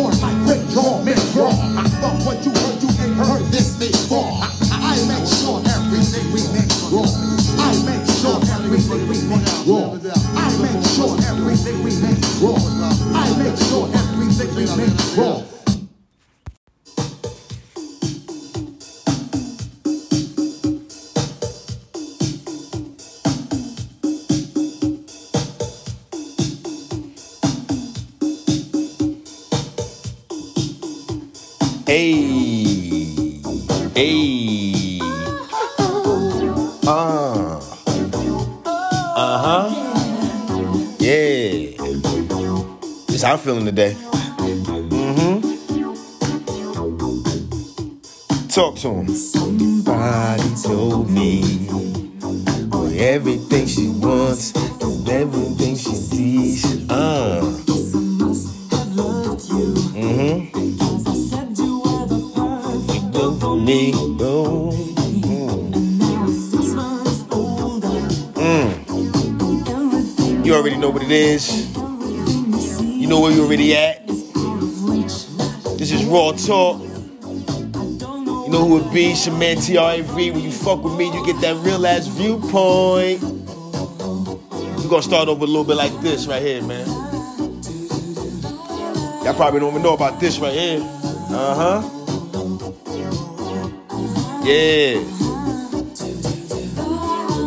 Going like Rick Raw, Mick Raw. I thought what you heard, you ain't heard this before. I, I make sure everything we I'm feeling today. Mm-hmm. Talk to him. Somebody told me well, everything she wants is everything she sees. Uh. Mm-hmm. You done me. Mm. You already know what it is. Know where you're already at. This is Raw Talk. You know who it be, Shaman TRAV. When you fuck with me, you get that real ass viewpoint. We're gonna start over a little bit like this right here, man. Y'all probably don't even know about this right here. Uh huh. Yeah.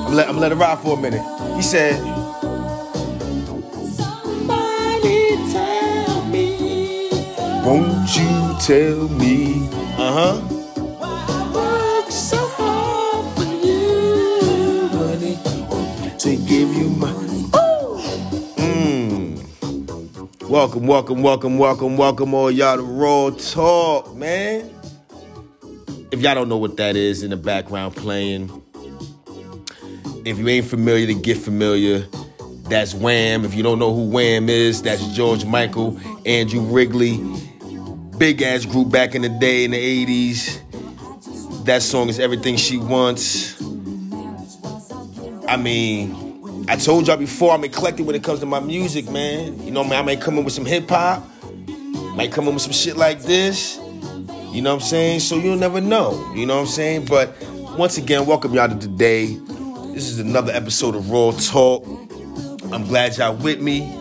I'm let, I'm let it ride for a minute. He said, Won't you tell me? Uh huh. Work so hard for you, honey. To give you my. Mmm. Welcome, welcome, welcome, welcome, welcome, all y'all to Raw Talk, man. If y'all don't know what that is in the background playing, if you ain't familiar, to get familiar. That's Wham. If you don't know who Wham is, that's George Michael, Andrew Ridgeley. Big ass group back in the day in the 80s. That song is Everything She Wants. I mean, I told y'all before, I'm eclectic when it comes to my music, man. You know, man, I may come in with some hip hop, might come in with some shit like this. You know what I'm saying? So you'll never know. You know what I'm saying? But once again, welcome y'all to today. This is another episode of Raw Talk. I'm glad y'all with me.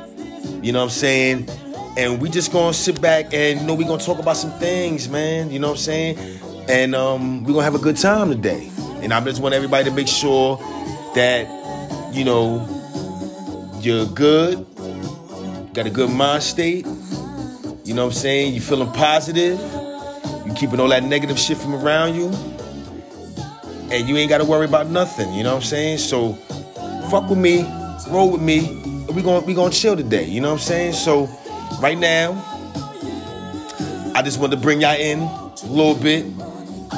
You know what I'm saying? And we just gonna sit back and you know we gonna talk about some things, man. You know what I'm saying? And um, we're gonna have a good time today. And I just want everybody to make sure that, you know, you're good, got a good mind state. You know what I'm saying? You feeling positive. You keeping all that negative shit from around you. And you ain't gotta worry about nothing. You know what I'm saying? So fuck with me, roll with me. We gonna we gonna chill today. You know what I'm saying? So right now, I just wanted to bring y'all in a little bit,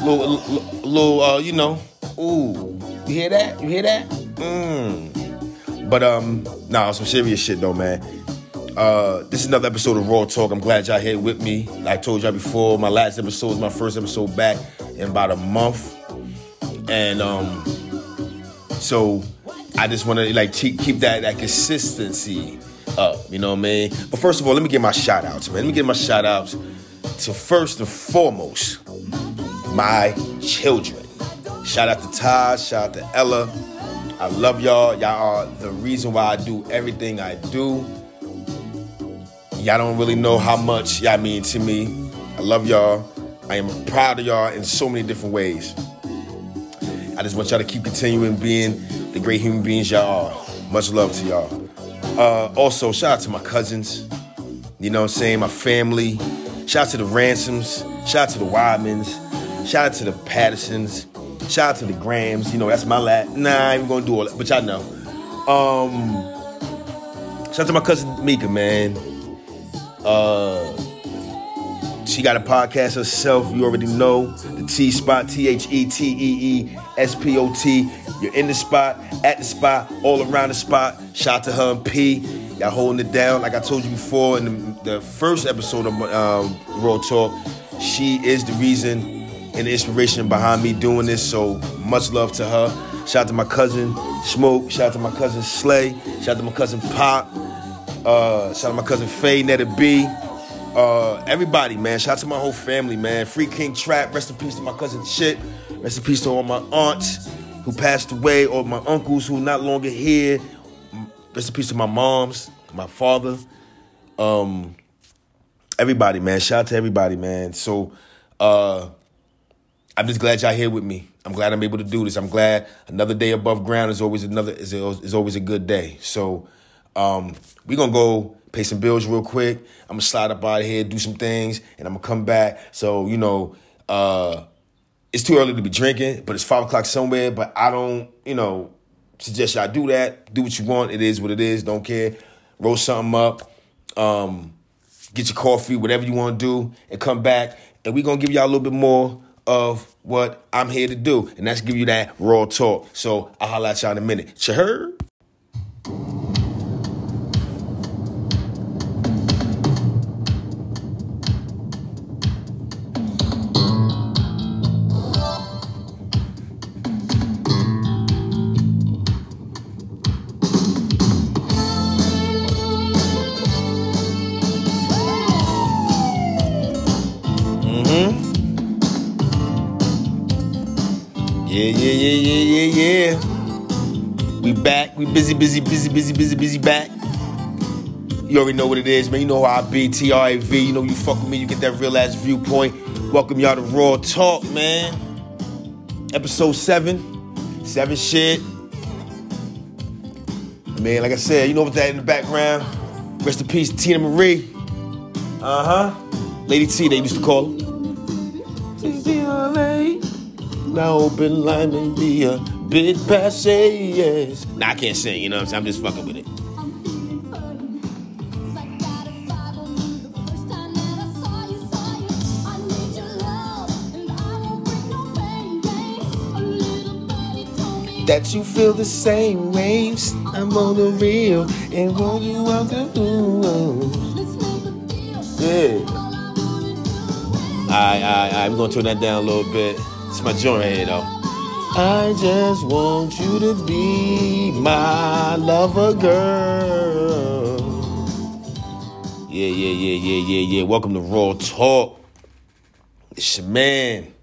little, little, little uh, you know. Ooh, you hear that? You hear that? Mmm. But um, nah, some serious shit though, man. Uh, this is another episode of Raw Talk. I'm glad y'all here with me. Like I told y'all before, my last episode was my first episode back in about a month, and um, so I just want to like keep that that consistency up. You know what I mean? But first of all, let me give my shout outs, man. Let me give my shout outs to first and foremost my children. Shout out to Todd. Shout out to Ella. I love y'all. Y'all are the reason why I do everything I do. Y'all don't really know how much y'all mean to me. I love y'all. I am proud of y'all in so many different ways. I just want y'all to keep continuing being the great human beings y'all are. Much love to y'all. Uh, also, shout out to my cousins. You know what I'm saying? My family. Shout out to the Ransoms. Shout out to the Wildmans. Shout out to the Pattersons. Shout out to the Grams. You know, that's my last. Nah, I ain't gonna do all that, but y'all know. Um, shout out to my cousin Mika, man. Uh, she got a podcast herself. You already know the T spot, T H E T E E S P O T. You're in the spot, at the spot, all around the spot. Shout out to her and P. Y'all holding it down. Like I told you before in the, the first episode of um, Raw Talk, she is the reason and the inspiration behind me doing this. So much love to her. Shout out to my cousin Smoke. Shout out to my cousin Slay. Shout out to my cousin Pop. Uh, shout out to my cousin Faye, Netta B. Uh, everybody, man. Shout out to my whole family, man. Free King Trap. Rest in peace to my cousin Shit. Rest in peace to all my aunts who passed away, or my uncles who not longer here. Rest in peace to my moms, my father. Um, everybody, man. Shout out to everybody, man. So, uh, I'm just glad y'all here with me. I'm glad I'm able to do this. I'm glad another day above ground is always another is, is always a good day. So, um, we're gonna go pay some bills real quick. I'm gonna slide up out of here, do some things, and I'm gonna come back. So, you know, uh, it's too early to be drinking, but it's five o'clock somewhere. But I don't, you know, suggest y'all do that. Do what you want. It is what it is. Don't care. Roll something up. Um, get your coffee, whatever you want to do, and come back. And we're gonna give y'all a little bit more of what I'm here to do, and that's give you that raw talk. So I'll holla at y'all in a minute. You busy, busy, busy, busy, busy, back. You already know what it is, man. You know how I be. TRAV. You know you fuck with me. You get that real ass viewpoint. Welcome y'all to Raw Talk, man. Episode seven. Seven shit. Man, like I said, you know what that in the background. Rest in peace, Teena Marie. Uh huh. Lady T, they used to call her. Now open line and be a bit passe, yes. Nah, I can't sing, you know what I'm saying? I'm just fucking with it. That you feel the same waves. I'm on the real and want you the blue. Yeah. Alright, alright, alright. We're gonna turn that down a little bit. It's my joint right here, though. I just want you to be my lover girl. Yeah, yeah, yeah, yeah, yeah, yeah. Welcome to Raw Talk. It's your man,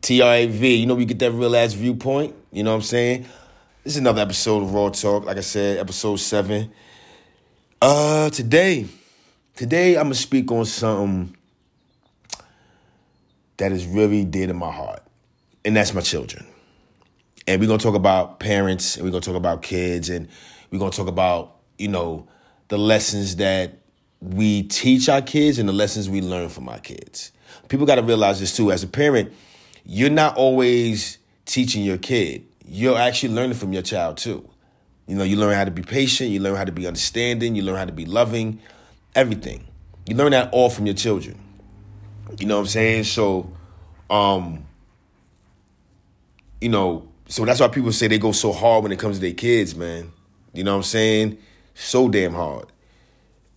TRAV. You know, we get that real ass viewpoint. You know what I'm saying? This is another episode of Raw Talk. Like I said, episode seven. Uh, today, today I'm gonna speak on something that is really dear to my heart, and that's my children. And we're gonna talk about parents, and we're gonna talk about kids, and we're gonna talk about you know the lessons that we teach our kids and the lessons we learn from our kids. People got to realize this too. As a parent, you're not always teaching your kid. You're actually learning from your child too. You know, you learn how to be patient, you learn how to be understanding, you learn how to be loving, everything. You learn that all from your children. You know what I'm saying? So, um, you know, so that's why people say they go so hard when it comes to their kids, man. You know what I'm saying? So damn hard.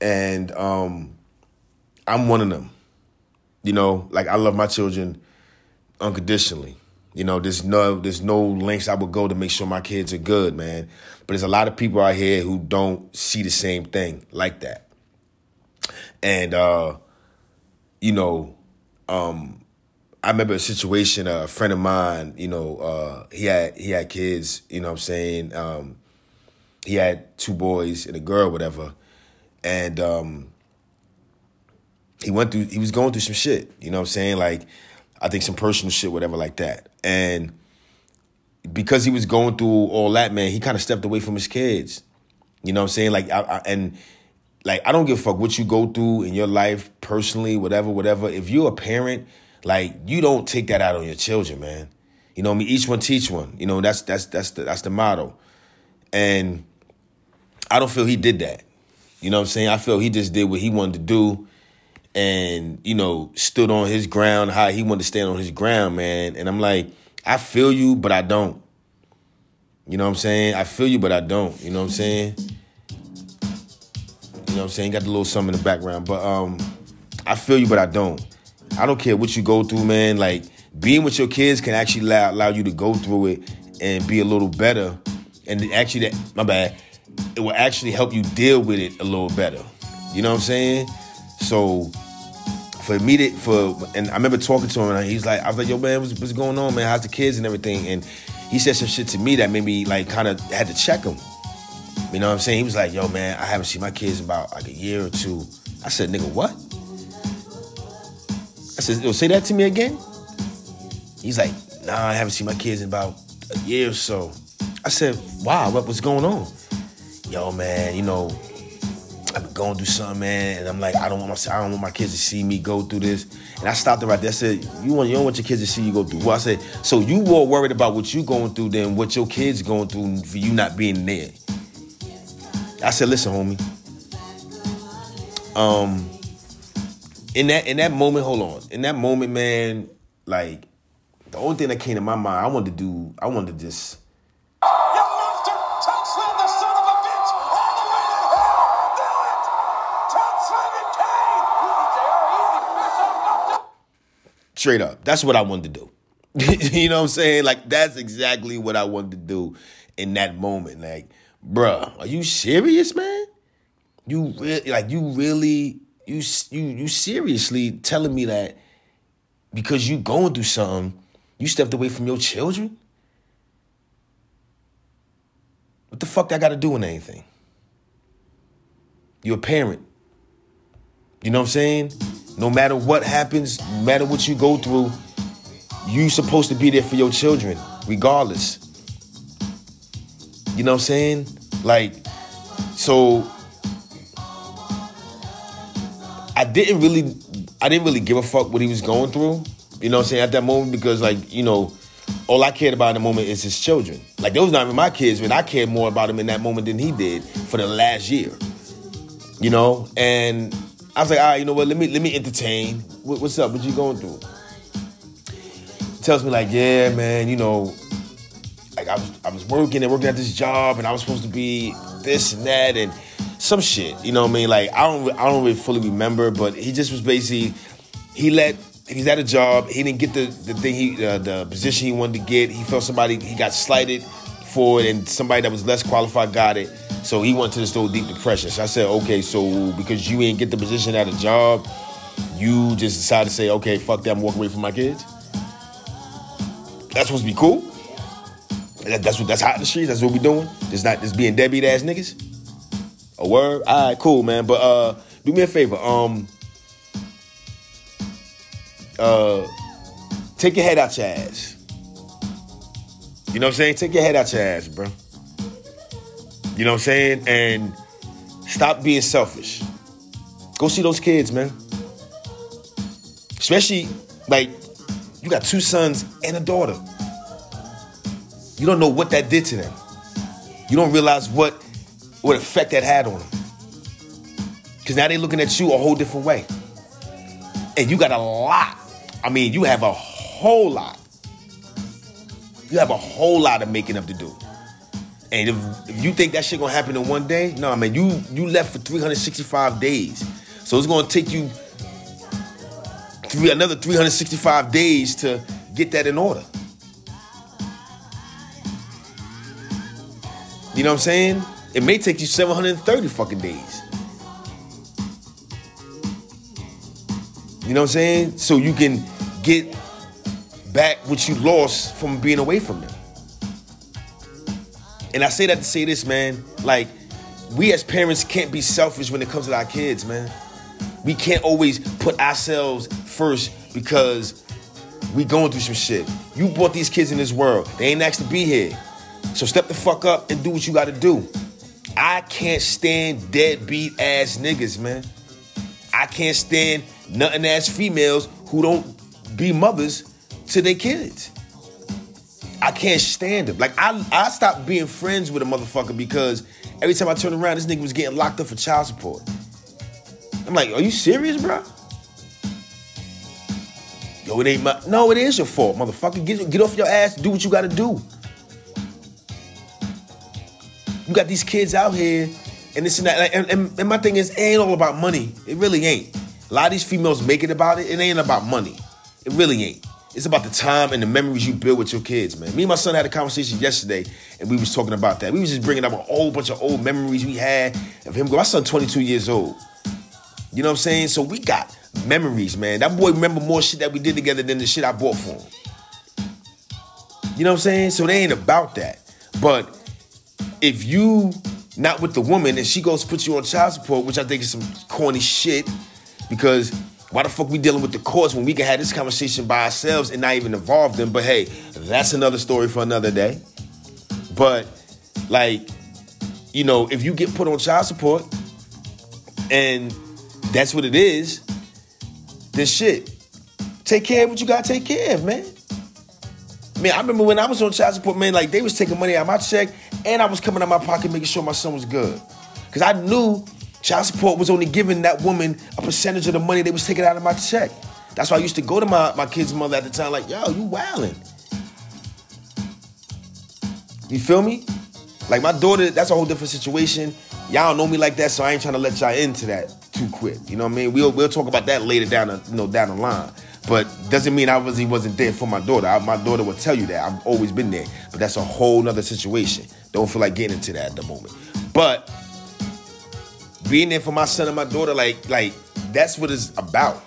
And um, I'm one of them. You know, like I love my children unconditionally. You know, there's no there's no lengths I would go to make sure my kids are good, man. But there's a lot of people out here who don't see the same thing like that. And uh, you know, um, I remember a situation, a friend of mine, you know, uh, he had he had kids, you know what I'm saying? Um, he had two boys and a girl, whatever. And um, he went through he was going through some shit, you know what I'm saying? Like I think some personal shit, whatever like that. And because he was going through all that, man, he kind of stepped away from his kids. You know what I'm saying? Like I, I, and like I don't give a fuck what you go through in your life personally, whatever, whatever. If you're a parent, like you don't take that out on your children, man. You know, I mean, each one teach one. You know, that's that's that's the that's the motto. And I don't feel he did that. You know what I'm saying? I feel he just did what he wanted to do and, you know, stood on his ground, how he wanted to stand on his ground, man. And I'm like, I feel you, but I don't. You know what I'm saying? I feel you, but I don't. You know what I'm saying? You know what I'm saying? Got the little something in the background. But um, I feel you, but I don't. I don't care what you go through, man. Like being with your kids can actually allow, allow you to go through it and be a little better. And actually, that my bad, it will actually help you deal with it a little better. You know what I'm saying? So for me to for and I remember talking to him and he's like, I was like, yo man, what's, what's going on, man? How's the kids and everything? And he said some shit to me that made me like kind of had to check him. You know what I'm saying? He was like, yo man, I haven't seen my kids in about like a year or two. I said, nigga, what? I said, yo, say that to me again. He's like, nah, I haven't seen my kids in about a year or so. I said, wow, what was going on? Yo, man, you know, I've been going through something, man, and I'm like, I don't want my, I don't want my kids to see me go through this. And I stopped it right there. I said, you want, you don't want your kids to see you go through. Well, I said, so you more worried about what you going through than what your kids going through for you not being there. I said, listen, homie. Um, in that in that moment, hold on. In that moment, man, like the only thing that came to my mind, I wanted to do, I wanted to just. Straight up. That's what I wanted to do. you know what I'm saying? Like, that's exactly what I wanted to do in that moment. Like, bruh, are you serious, man? You really, like, you really, you, you, you seriously telling me that because you going through something, you stepped away from your children? What the fuck that got to do with anything? You're a parent. You know what I'm saying? No matter what happens, no matter what you go through, you supposed to be there for your children, regardless. You know what I'm saying? Like, so I didn't really I didn't really give a fuck what he was going through. You know what I'm saying? At that moment, because like, you know, all I cared about in the moment is his children. Like those not even my kids, but I cared more about him in that moment than he did for the last year. You know? And I was like, all right, you know what, let me let me entertain. What, what's up? What you going through? tells me like, yeah, man, you know, like I was I was working and working at this job and I was supposed to be this and that and some shit. You know what I mean? Like I don't I don't really fully remember, but he just was basically he let he's at a job. He didn't get the the thing he uh, the position he wanted to get. He felt somebody he got slighted for it, and somebody that was less qualified got it. So he went to this little deep depression. So I said, okay, so because you ain't get the position at a job, you just decided to say, okay, fuck that, I'm walking away from my kids. That's supposed to be cool. That, that's what that's hot in the streets. That's what we doing. Just not just being deadbeat ass niggas. A word. All right, cool, man. But uh, do me a favor. Um, uh, take your head out your ass. You know what I'm saying? Take your head out your ass, bro. You know what I'm saying? And stop being selfish. Go see those kids, man. Especially, like, you got two sons and a daughter. You don't know what that did to them. You don't realize what, what effect that had on them. Because now they're looking at you a whole different way. And you got a lot. I mean, you have a whole lot. You have a whole lot of making up to do. And if, if you think that shit gonna happen in one day, no, man, you you left for 365 days. So it's gonna take you three another 365 days to get that in order. You know what I'm saying? It may take you 730 fucking days. You know what I'm saying? So you can get back what you lost from being away from them. And I say that to say this, man. Like, we as parents can't be selfish when it comes to our kids, man. We can't always put ourselves first because we going through some shit. You brought these kids in this world. They ain't asked to be here. So step the fuck up and do what you gotta do. I can't stand deadbeat ass niggas, man. I can't stand nothing ass females who don't be mothers to their kids. I can't stand them. Like I, I stopped being friends with a motherfucker because every time I turn around, this nigga was getting locked up for child support. I'm like, are you serious, bro? Yo, it ain't my. No, it is your fault, motherfucker. Get get off your ass. Do what you got to do. You got these kids out here, and this and that. Like, and, and, and my thing is, it ain't all about money. It really ain't. A lot of these females make it about it. It ain't about money. It really ain't. It's about the time and the memories you build with your kids, man. Me and my son had a conversation yesterday, and we was talking about that. We was just bringing up a whole bunch of old memories we had of him. My son, 22 years old. You know what I'm saying? So we got memories, man. That boy remember more shit that we did together than the shit I bought for him. You know what I'm saying? So they ain't about that. But if you not with the woman and she goes to put you on child support, which I think is some corny shit, because why the fuck we dealing with the courts when we can have this conversation by ourselves and not even involve them? But hey, that's another story for another day. But like, you know, if you get put on child support and that's what it is, then shit. Take care of what you gotta take care of, man. Man, I remember when I was on child support, man, like they was taking money out of my check and I was coming out of my pocket making sure my son was good. Cause I knew child support was only giving that woman a percentage of the money they was taking out of my check. That's why I used to go to my, my kid's mother at the time, like, yo, you wildin'. You feel me? Like my daughter, that's a whole different situation. Y'all don't know me like that, so I ain't trying to let y'all into that too quick. You know what I mean? We'll we'll talk about that later down the you know down the line. But doesn't mean I was he wasn't there for my daughter. I, my daughter will tell you that I've always been there. But that's a whole nother situation. Don't feel like getting into that at the moment. But being there for my son and my daughter, like like that's what it's about.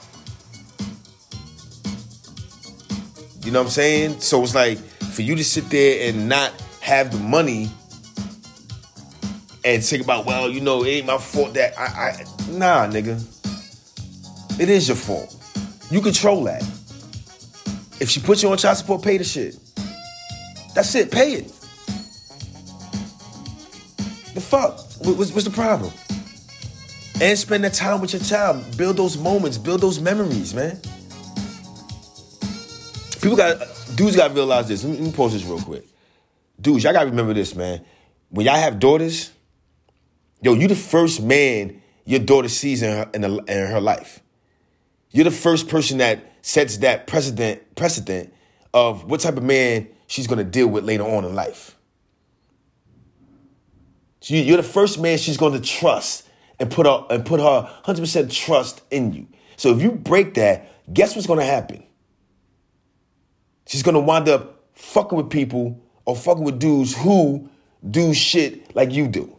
You know what I'm saying? So it's like for you to sit there and not have the money and think about, well, you know, it ain't my fault that I, I nah, nigga. It is your fault. You control that. If she puts you on child support, pay the shit. That's it, pay it. The fuck? What's, what's the problem? And spend that time with your child. Build those moments, build those memories, man. People got, dudes got to realize this. Let me, let me pause this real quick. Dudes, y'all got to remember this, man. When y'all have daughters, yo, you the first man your daughter sees in her, in, the, in her life. You're the first person that sets that precedent precedent of what type of man she's gonna deal with later on in life. So you're the first man she's to trust and put her and put her 100% trust in you. So if you break that, guess what's to happen? She's to wind up fucking with people or fucking with dudes who do shit like you do.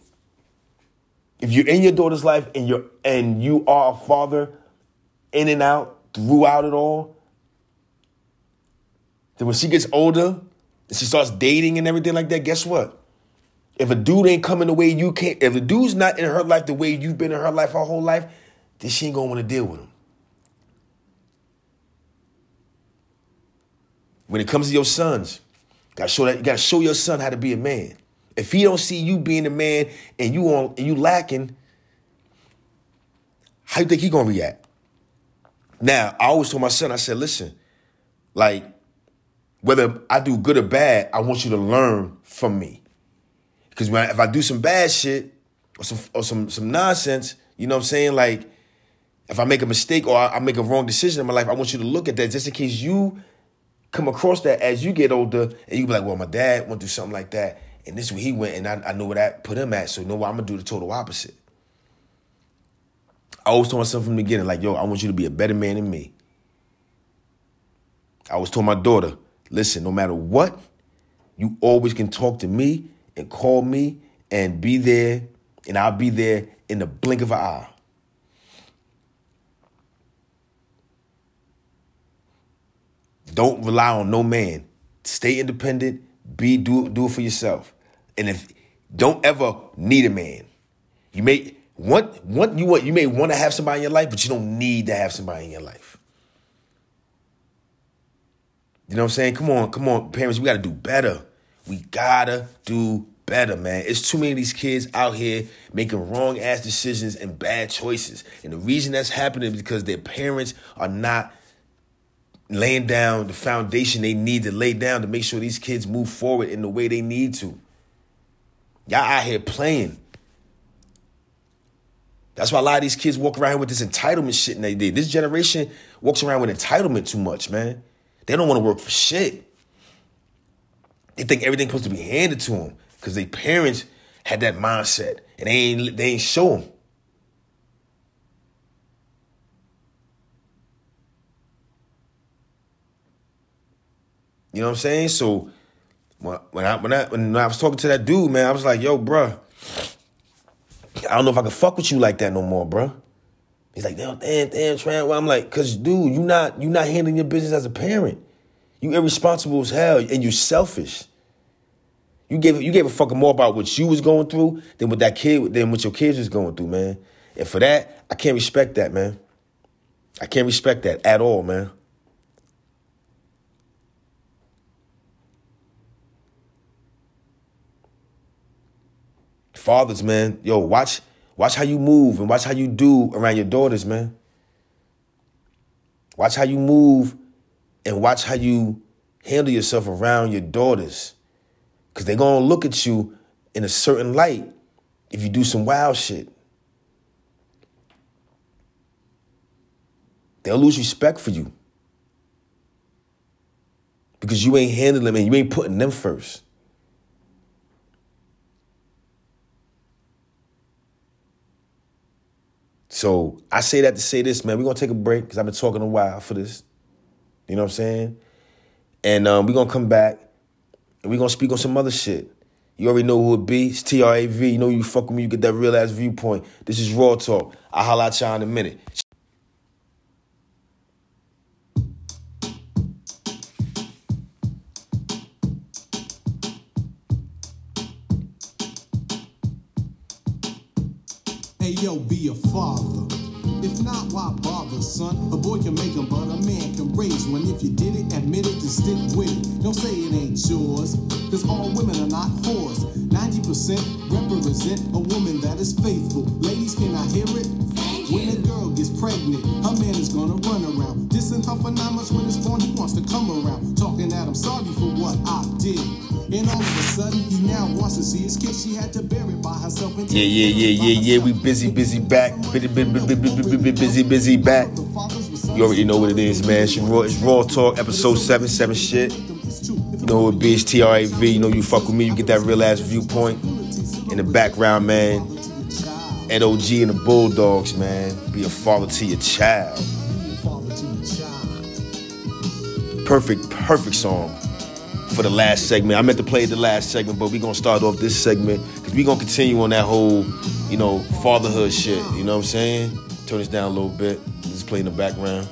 If you're in your daughter's life and you're and you are a father in and out throughout it all, then when she gets older and she starts dating and everything like that, guess what? If a dude ain't coming the way you can, if a dude's not in her life the way you've been in her life her whole life, then she ain't gonna want to deal with him. When it comes to your sons, gotta show that you gotta show your son how to be a man. If he don't see you being a man and you on and you lacking, how you think he gonna react? Now, I always told my son, I said, listen, like, whether I do good or bad, I want you to learn from me. Because when if I do some bad shit or some or some some nonsense, you know what I'm saying? Like, if I make a mistake or I, I make a wrong decision in my life, I want you to look at that just in case you come across that as you get older and you be like, well, my dad went through something like that, and this is where he went, and I, I know where that put him at. So you know what? I'm gonna do the total opposite. I always told myself from the beginning, like, yo, I want you to be a better man than me. I always told my daughter, listen, no matter what, you always can talk to me and call me and be there, and I'll be there in the blink of an eye. Don't rely on no man. Stay independent. Be do do it for yourself. And if don't ever need a man. You may want want you want you may want to have somebody in your life, but you don't need to have somebody in your life. You know what I'm saying? Come on, come on, parents, we gotta do better. We gotta do better, man. It's too many of these kids out here making wrong ass decisions and bad choices. And the reason that's happening is because their parents are not laying down the foundation they need to lay down to make sure these kids move forward in the way they need to. Y'all out here playing. That's why a lot of these kids walk around with this entitlement shit and they did. This generation walks around with entitlement too much, man. They don't want to work for shit. They think everything's supposed to be handed to them because their parents had that mindset and they ain't they ain't show them. You know what I'm saying? So when I when I when I was talking to that dude, man, I was like, "Yo, bruh, I don't know if I can fuck with you like that no more, bruh." He's like, damn, damn, damn, Tran. Well, I'm like, cause dude, you not you not handling your business as a parent. You irresponsible as hell and you selfish. You gave you gave a fucking more about what you was going through than what that kid than what your kids was going through, man. And for that, I can't respect that, man. I can't respect that at all, man. Fathers, man, yo, watch watch how you move and watch how you do around your daughters, man. Watch how you move and watch how you handle yourself around your daughters. Cause they're gonna look at you in a certain light if you do some wild shit. They'll lose respect for you. Because you ain't handling them and you ain't putting them first. So I say that to say this, man. We're gonna take a break because I've been talking a while for this. You know what I'm saying? And um, we're gonna come back and we're gonna speak on some other shit. You already know who it be. It's TRAV. You know you fuck with me, you get that real ass viewpoint. This is Raw Talk. I'll holla at y'all in a minute. Be a father. If not, why bother, son? A boy can make make 'em, but a man can raise one. If you did it, admit it, and stick with it. Don't say it ain't yours, cause all women are not whores. 90% represent a woman that is faithful. Ladies, can I hear it? When a girl gets pregnant, her man is gonna run around. Dissing her for nine months when it's born, he wants to come around. Talking that I'm sorry for what I did. And all of a sudden, he now wants to see his kid. She had to it by herself. And Yeah, yeah, yeah, yeah, yeah. We busy, busy back. Busy, busy, busy, busy, busy back. You already know what it is, man. It's Raw, it's Raw Talk, episode 7, 7 shit. You know who it be, it's TRAV. You know you fuck with me, you get that real ass viewpoint. In the background, man. Ed O.G. and the Bulldogs, man. Be a father to your child. Perfect, perfect song for the last segment. I meant to play the last segment, but we're gonna start off this segment because we're gonna continue on that whole, you know, fatherhood shit. You know what I'm saying? Turn this down a little bit. Just play in the background.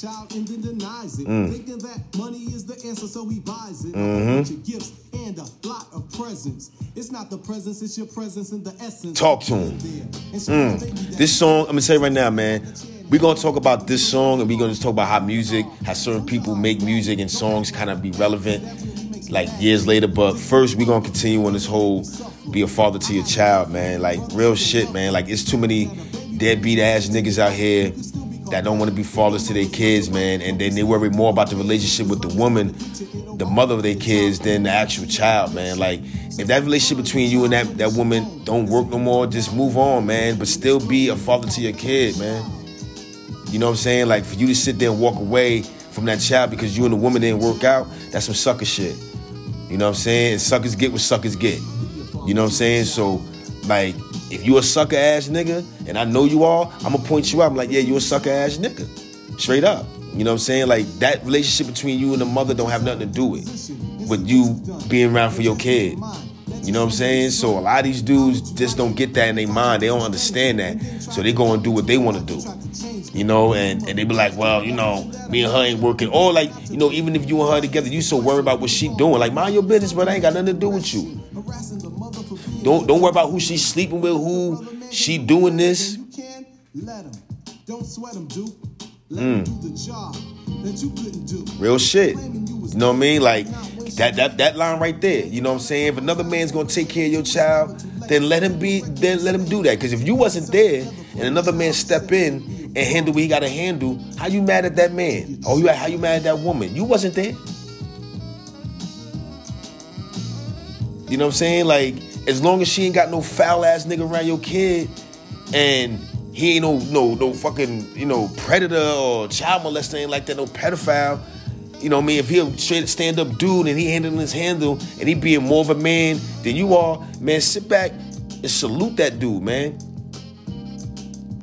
Child and then denies it. Mm. Thinking that money is the answer, so he buys it. Mm-hmm. A bunch of gifts and a lot of presents. It's not the presence, it's your presence and the essence. Talk to him. Mm. This song, I'm gonna say right now, man. We're gonna talk about this song and we're gonna just talk about how music, how certain people make music and songs kind of be relevant like years later. But first, we're gonna continue on this whole be a father to your child, man. Like real shit, man. Like it's too many deadbeat ass niggas out here that don't want to be fathers to their kids, man. And then they worry more about the relationship with the woman, the mother of their kids, than the actual child, man. Like if that relationship between you and that, that woman don't work no more, just move on, man. But still be a father to your kid, man. You know what I'm saying? Like for you to sit there and walk away from that child because you and the woman didn't work out, that's some sucker shit. You know what I'm saying? And suckers get what suckers get. You know what I'm saying? So, like, if you a sucker ass nigga, and I know you are, I'm gonna point you out. I'm like, yeah, you a sucker ass nigga. Straight up. You know what I'm saying? Like that relationship between you and the mother don't have nothing to do with with you being around for your kid. You know what I'm saying? So a lot of these dudes just don't get that in their mind. They don't understand that. So they go and do what they want to do. You know, and, and they be like, well, you know, me and her ain't working. Or like, you know, even if you and her together, you so worried about what she doing. Like, mind your business, but I ain't got nothing to do with you. Don't don't worry about who she's sleeping with, who she doing this. Don't sweat. Let him do the job. Real shit. You know what I mean? Like that that that line right there. You know what I'm saying? If another man's gonna take care of your child, then let him be. Then let him do that. Because if you wasn't there and another man step in and handle what he got to handle, how you mad at that man? Or you how you mad at that woman? You wasn't there. You know what I'm saying? Like as long as she ain't got no foul ass nigga around your kid, and he ain't no no no fucking you know predator or child molester ain't like that no pedophile. You know what I mean? If he a stand up dude and he handling his handle and he being more of a man than you are, man, sit back and salute that dude, man.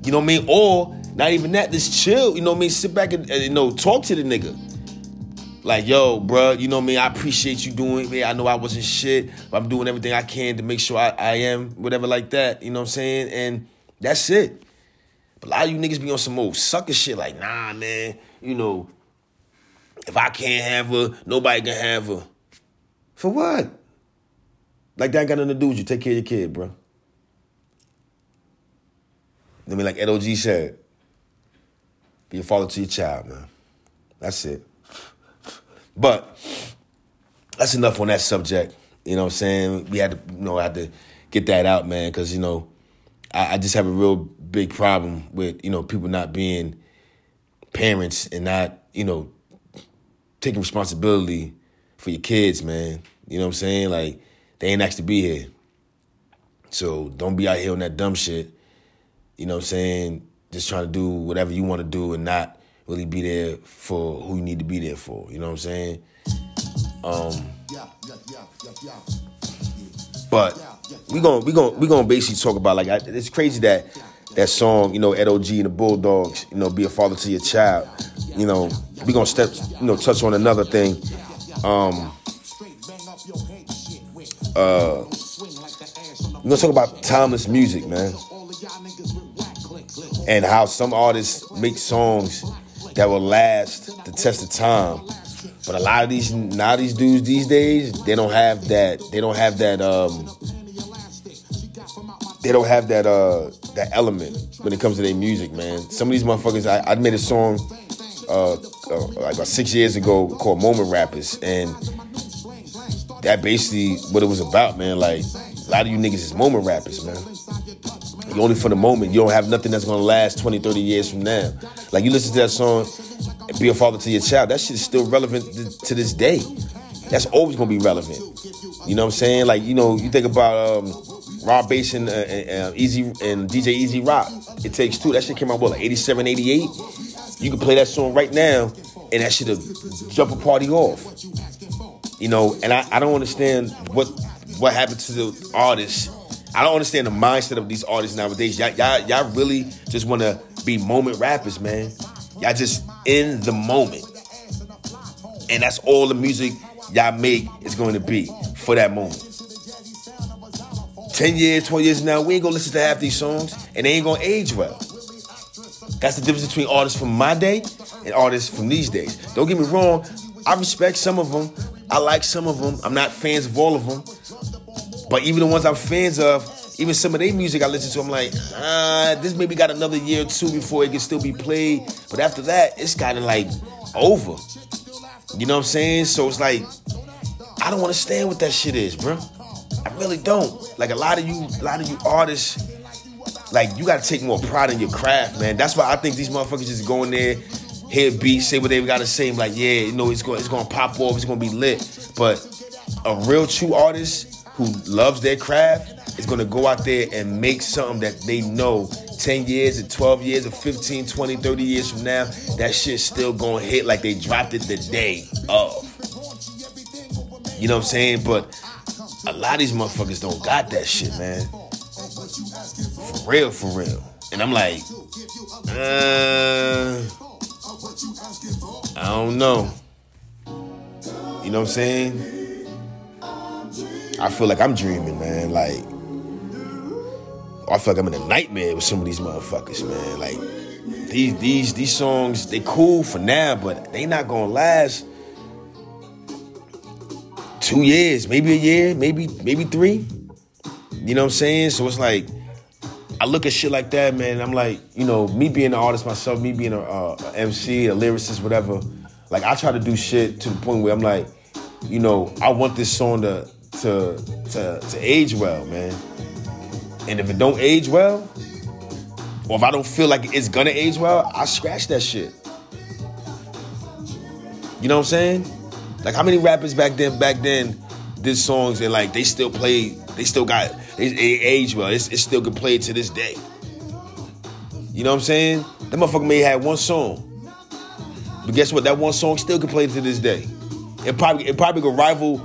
You know what I mean? Or not even that, just chill. You know what I mean? Sit back and, and, you know talk to the nigga. Like, yo, bruh, you know me, I? Appreciate you doing it. I know I wasn't shit, but I'm doing everything I can to make sure I, I am, whatever like that. You know what I'm saying? And That's it. But a lot of you niggas be on some old sucker shit like, nah, man, you know, if I can't have her, nobody can have her. For what? Like that ain't got nothing to do with you. Take care of your kid, bro. I mean, like Ed O.G. said, be a father to your child, man. That's it. But that's enough on that subject. You know what I'm saying? We had to, you know, I had to get that out, man, because you know, I, I, just have a real big problem with you know people not being parents and not you know taking responsibility for your kids, man. You know what I'm saying? Like they ain't asked to be here, so don't be out here on that dumb shit. You know what I'm saying? Just trying to do whatever you want to do and not really be there for who you need to be there for. You know what I'm saying? Um, but we gonna we gonna we gonna basically talk about like it's crazy that that song you know Ed O.G. and the Bulldogs you know be a father to your child. You know we gonna step you know touch on another thing. Um, uh, we're gonna talk about timeless music, man, and how some artists make songs that will last the test of time. But a lot of these now these dudes these days, they don't have that. They don't have that. Um, they don't have that uh that element when it comes to their music, man. Some of these motherfuckers, I, I made a song uh, uh, like about six years ago called Moment Rappers, and that basically what it was about, man. Like a lot of you niggas is moment rappers, man. You only for the moment. You don't have nothing that's gonna last 20, 30 years from now. Like you listen to that song, Be a Father to Your Child, that shit is still relevant to this day. That's always gonna be relevant. You know what I'm saying? Like, you know, you think about um, Rob Base and, uh, uh, Easy and DJ E-Z Rock. It takes two. That shit came out what, like 87, 88? You can play that song right now, and that shit'll jump a party off. You know, and I, I don't understand what what happened to the artists I don't understand the mindset of these artists nowadays. Y'all, y'all, y'all really just want to be moment rappers, man. Y'all just in the moment. And that's all the music y'all make is going to be for that moment. 10 years, 20 years now, we ain't gonna listen to half these songs and they ain't gonna age well. That's the difference between artists from my day and artists from these days. Don't get me wrong, I respect some of them. I like some of them. I'm not fans of all of them. But even the ones I'm fans of, even some of their music I listen to, I'm like, ah, this maybe got another year or two before it can still be played. But after that, it's kind of like over. You know what I'm saying? So it's like, I don't understand what that shit is, bro. I really don't. Like a lot of you, a lot of you artists, like you gotta take more pride in your craft, man. That's why I think these motherfuckers just go in there, hear beats, say what they gotta say. I'm like, yeah, you know, it's going, it's gonna pop off, it's gonna be lit. But a real true artist who loves their craft is going to go out there and make something that they know 10 years or 12 years or 15, 20, 30 years from now, that shit's still going to hit like they dropped it the day of. You know what I'm saying? But a lot of these motherfuckers don't got that shit, man. For real, for real. And I'm like, uh, I don't know. You know what I'm saying? I feel like I'm dreaming, man. Like, I feel like I'm in a nightmare with some of these motherfuckers, man. Like, these these these songs, they cool for now, but they not gonna last two years, maybe a year, maybe maybe three. You know what I'm saying? So it's like I look at shit like that, man. I'm like, you know, me being an artist myself, me being a, a, a MC, a lyricist, whatever. Like I try to do shit to the point where I'm like, you know, I want this song to to to to age well, man. And if it don't age well, or if I don't feel like it's gonna age well, I scratch that shit. You know what I'm saying? Like how many rappers back then back then did songs and like they still play, they still got it, it age well. It's, it still get played to this day. You know what I'm saying? That motherfucker may have one song. But guess what? That one song still can play to this day. It probably it probably could rival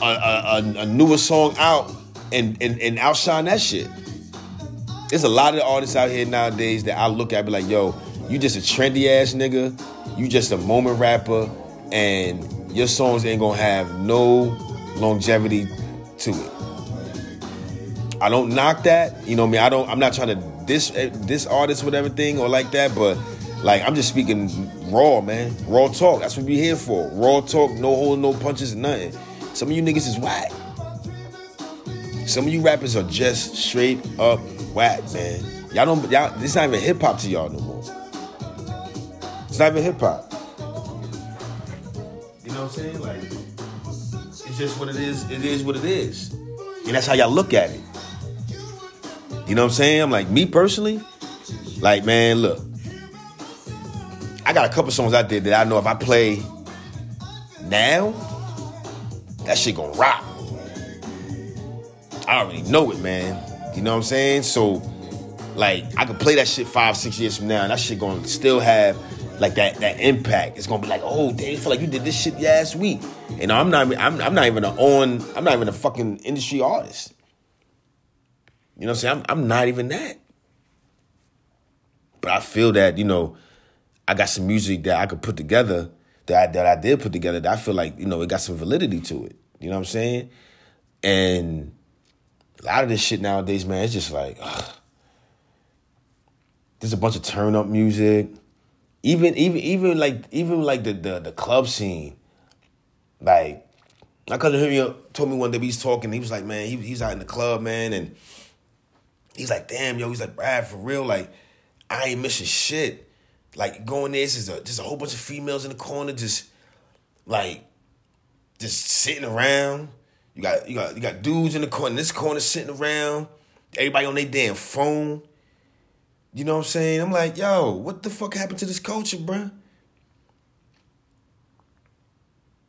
a, a, a newer song out and, and, and outshine that shit. There's a lot of artists out here nowadays that I look at be like, yo, you just a trendy ass nigga, you just a moment rapper, and your songs ain't gonna have no longevity to it. I don't knock that, you know I mean? I don't I'm not trying to eh, this artist with everything or like that, but like I'm just speaking raw, man. Raw talk. That's what we here for. Raw talk, no hold, no punches, nothing. Some of you niggas is whack. Some of you rappers are just straight up whack, man. Y'all don't y'all this not even hip hop to y'all no more. It's not even hip hop. You know what I'm saying? Like it's just what it is. It is what it is. And that's how y'all look at it. You know what I'm saying? I'm like, me personally, like, man, look. I got a couple songs out there that I know if I play now, that shit gonna rock. I already know it, man. You know what I'm saying? So, like, I could play that shit five, six years from now, and that shit gonna still have like that that impact. It's gonna be like, oh, damn, feel like you did this shit last week. And I'm not, I'm, I'm not even an on, I'm not even a fucking industry artist. You know what I'm saying? I'm, I'm not even that. But I feel that, you know, I got some music that I could put together that that I did put together that I feel like, you know, it got some validity to it. You know what I'm saying? And a lot of this shit nowadays, man, it's just like, ugh. there's a bunch of turn up music. Even even even like even like the the, the club scene. Like my cousin Henry told me one day we was talking. He was like, man, he, he's out in the club, man, and He's like, damn, yo. He's like, Brad, for real, like, I ain't missing shit. Like going there, there's a just a whole bunch of females in the corner, just like, just sitting around. You got you got you got dudes in the corner, this corner sitting around. Everybody on their damn phone. You know what I'm saying? I'm like, yo, what the fuck happened to this culture, bruh?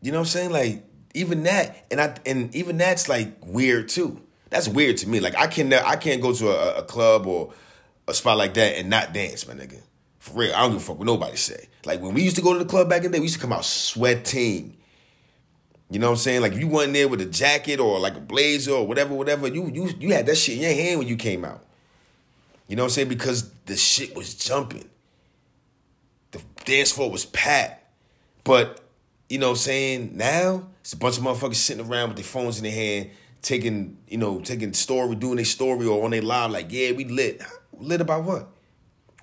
You know what I'm saying? Like, even that, and I and even that's like weird too. That's weird to me. Like I can I can't go to a, a club or a spot like that and not dance, my nigga. For real, I don't give a fuck what nobody say. Like when we used to go to the club back in the day, we used to come out sweating. You know what I'm saying? Like if you went there with a jacket or like a blazer or whatever, whatever, you you you had that shit in your hand when you came out. You know what I'm saying? Because the shit was jumping. The dance floor was packed. But, you know what I'm saying? Now, it's a bunch of motherfuckers sitting around with their phones in their hand taking, you know, taking story, doing their story or on their live, like, yeah, we lit. Lit about what?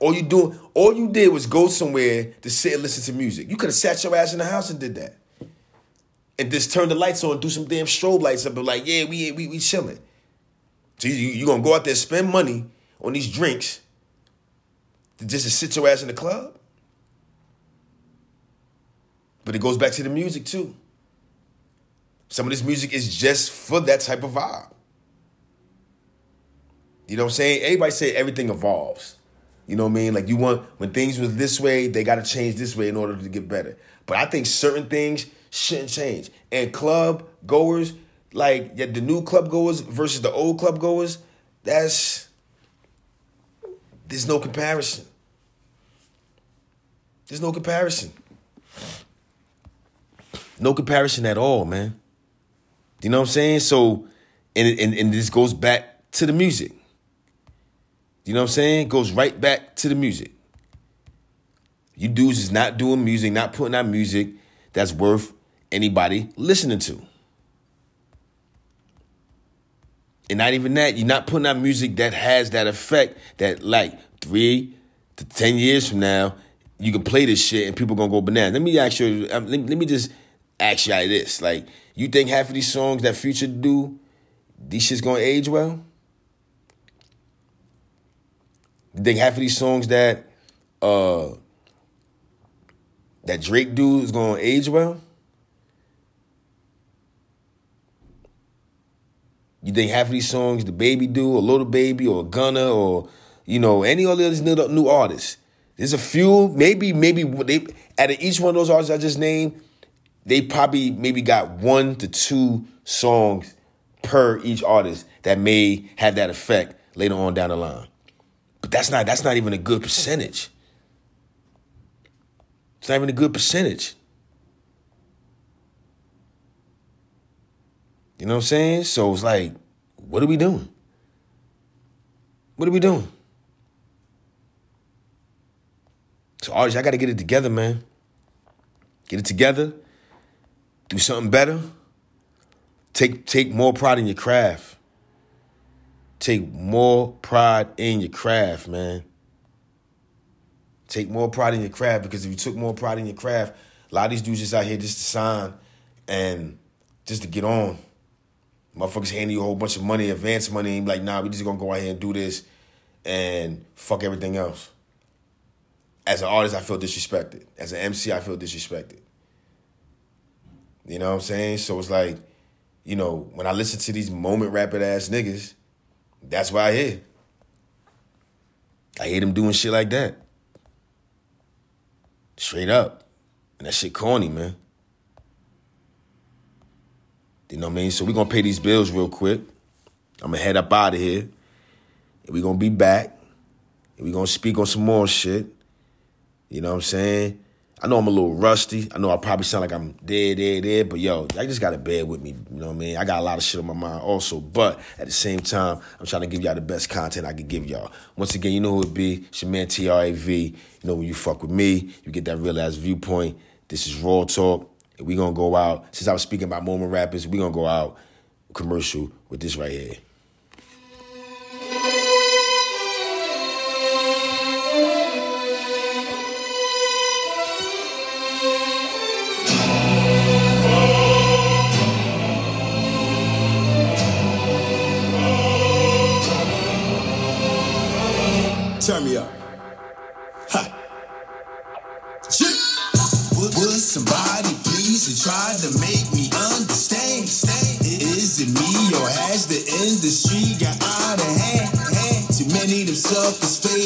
All you do, all you did was go somewhere to sit and listen to music. You could have sat your ass in the house and did that. And just turn the lights on, do some damn strobe lights up, and be like, yeah, we we we chilling. So you you gonna go out there spend money on these drinks to just to sit your ass in the club? But it goes back to the music too. Some of this music is just for that type of vibe. You know what I'm saying? Everybody say everything evolves. You know what I mean? Like you want when things was this way, they got to change this way in order to get better. But I think certain things shouldn't change. And club goers, like the new club goers versus the old club goers, that's there's no comparison. There's no comparison. No comparison at all, man. You know what I'm saying? So, and, and, and this goes back to the music. You know what I'm saying? Goes right back to the music. You dudes is not doing music, not putting out music that's worth anybody listening to. And not even that, you're not putting out music that has that effect that like three to ten years from now, you can play this shit and people gonna go bananas. Let me ask you, um, let, let me just ask you this. Like, you think half of these songs that Future do, these shit's gonna age well? You think half of these songs that uh that Drake do is gonna age well? You think half of these songs DaBaby do, or Lil Baby, or Gunna, or you know any of these new, new artists? There's a few, maybe, maybe they out of each one of those artists I just named, they probably maybe got one to two songs per each artist that may have that effect later on down the line. But that's not that's not even a good percentage. It's not even a good percentage. You know what I'm saying? So it's like, what are we doing? What are we doing? So artists, I gotta get it together, man. Get it together do something better. Take take more pride in your craft. Take more pride in your craft, man. Take more pride in your craft because if you took more pride in your craft, a lot of these dudes just out here just to sign and just to get on. Motherfuckers handing you a whole bunch of money, advance money, and be like, nah, we just gonna go out here and do this and fuck everything else. As an artist, I feel disrespected. As an MC, I feel disrespected. You know what I'm saying? So it's like, you know, when I listen to these moment rapid ass niggas, that's why I hear. I hear them doing shit like that. Straight up. And that shit corny, man. You know what I mean? So we're gonna pay these bills real quick. I'm gonna head up out of here. And we gonna be back. And we gonna speak on some more shit. You know what I'm saying? I know I'm a little rusty. I know I probably sound like I'm dead, dead, dead, but yo, I just gotta bear with me. You know what I mean? I got a lot of shit on my mind also, but at the same time, I'm trying to give y'all the best content I can give y'all. Once again, you know who it be. It's your man TRAV. You know when you fuck with me, you get that real ass viewpoint. This is Raw Talk. And we gonna go out. Since I was speaking about moment rappers, we gonna go out commercial with this right here.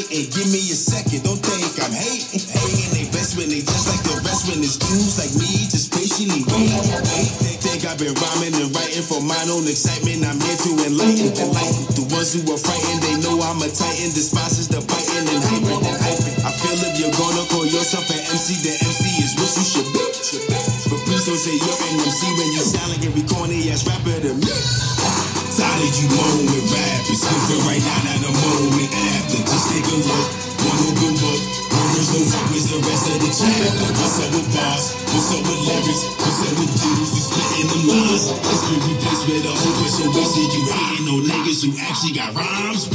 And give me a second. Don't think I'm hating. Hating they best when they just like the rest when it's dudes like me just patiently wait. wait. Think I've been rhyming and writing for my own excitement. I'm here to enlighten, enlighten. The ones who are frightened, they know I'm a titan. Despises the biting and hyping and hyping. I feel if you're gonna call yourself an MC, the MC is what you should be. But please don't say you're an MC when you sound like every corny ass rapper to me. Tired you moan What's up with bars? What's up with lyrics? What's up with dudes who spitting them lines? Let's be replaced with a whole bunch of wasted you hating on niggas who actually got rhymes.